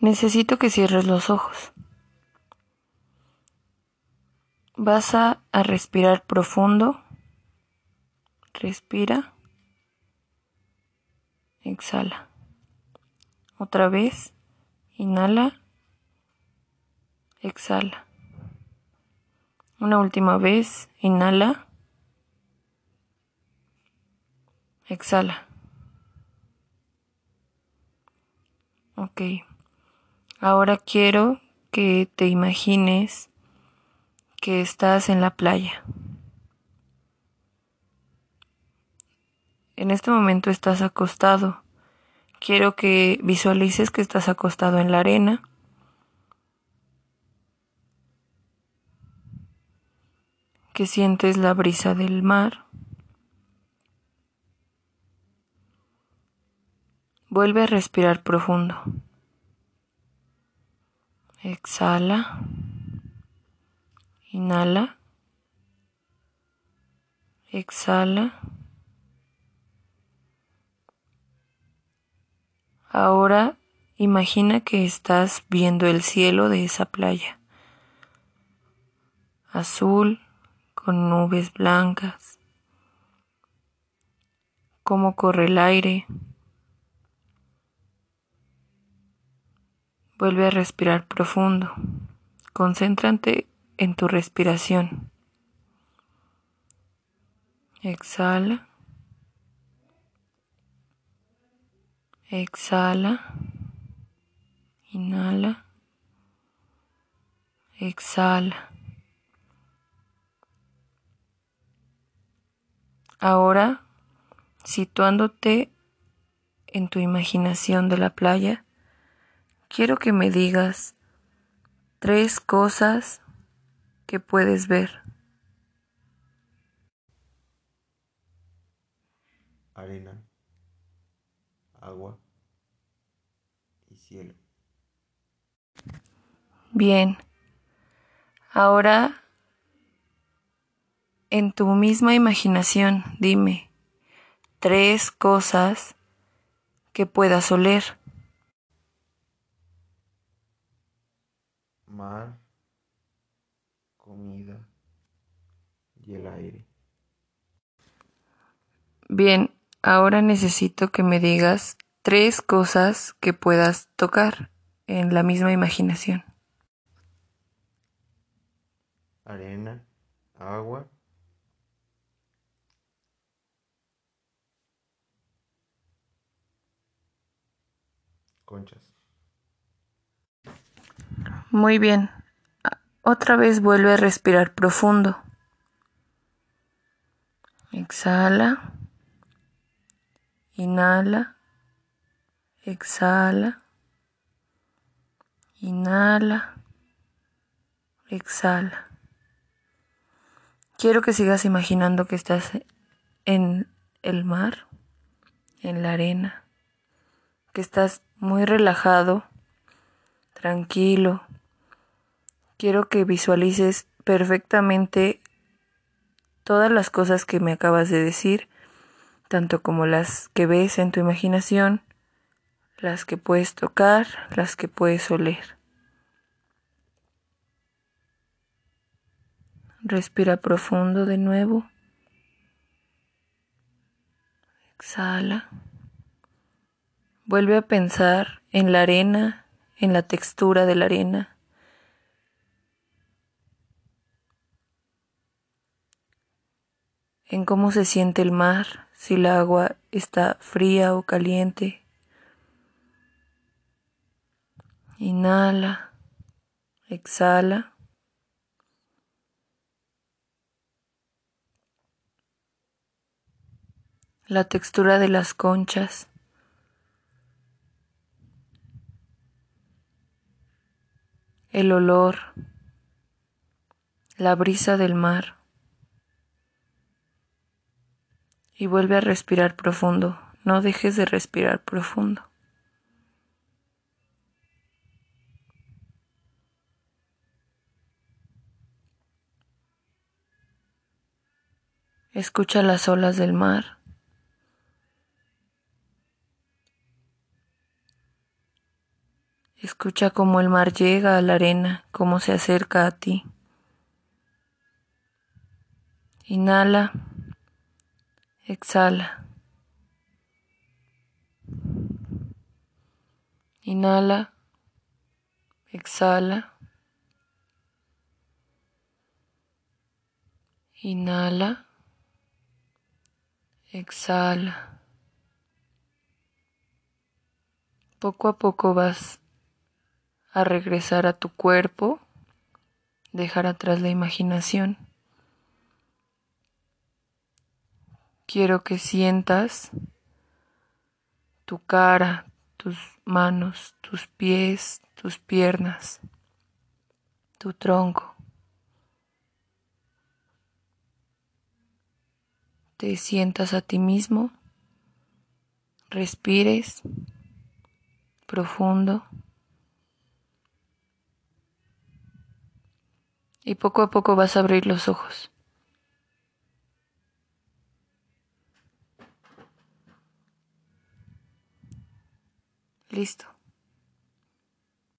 Necesito que cierres los ojos. Vas a, respirar profundo. Respira. Exhala. Otra vez. Inhala. Exhala. Una última vez. Inhala. Exhala. Ok. Ahora quiero que te imagines que estás en la playa. En este momento estás acostado. Quiero que visualices que estás acostado en la arena. Que sientes la brisa del mar. Vuelve a respirar profundo. Exhala. Inhala. Exhala. Ahora imagina que estás viendo el cielo de esa playa. Azul, con nubes blancas. Cómo corre el aire. Vuelve a respirar profundo. Concéntrate en tu respiración. Exhala. Exhala. Inhala. Exhala. Ahora, situándote en tu imaginación de la playa, quiero que me digas tres cosas que puedes ver. Arena, agua y cielo. Bien. Ahora, en tu misma imaginación, dime tres cosas que puedas oler. Mar, comida y el aire. Bien, ahora necesito que me digas tres cosas que puedas tocar en la misma imaginación. Arena, agua conchas. Muy bien. Otra vez vuelve a respirar profundo. Exhala. Inhala. Exhala. Inhala. Exhala. Quiero que sigas imaginando que estás en el mar, en la arena, que estás muy relajado, tranquilo, quiero que visualices perfectamente todas las cosas que me acabas de decir, tanto como las que ves en tu imaginación, las que puedes tocar, las que puedes oler. Respira profundo de nuevo. Exhala. Vuelve a pensar en la arena, en la textura de la arena en cómo se siente el mar, si el agua está fría o caliente. Inhala, exhala. La textura de las conchas. El olor. La brisa del mar. Y vuelve a respirar profundo. No dejes de respirar profundo. Escucha las olas del mar. Escucha cómo el mar llega a la arena, cómo se acerca a ti. Inhala, exhala. Inhala, exhala. Inhala, exhala. Poco a poco vas a regresar a tu cuerpo, dejar atrás la imaginación. Quiero que sientas tu cara, tus manos, tus pies, tus piernas, tu tronco. Te sientas a ti mismo, respires profundo y poco a poco vas a abrir los ojos. Listo.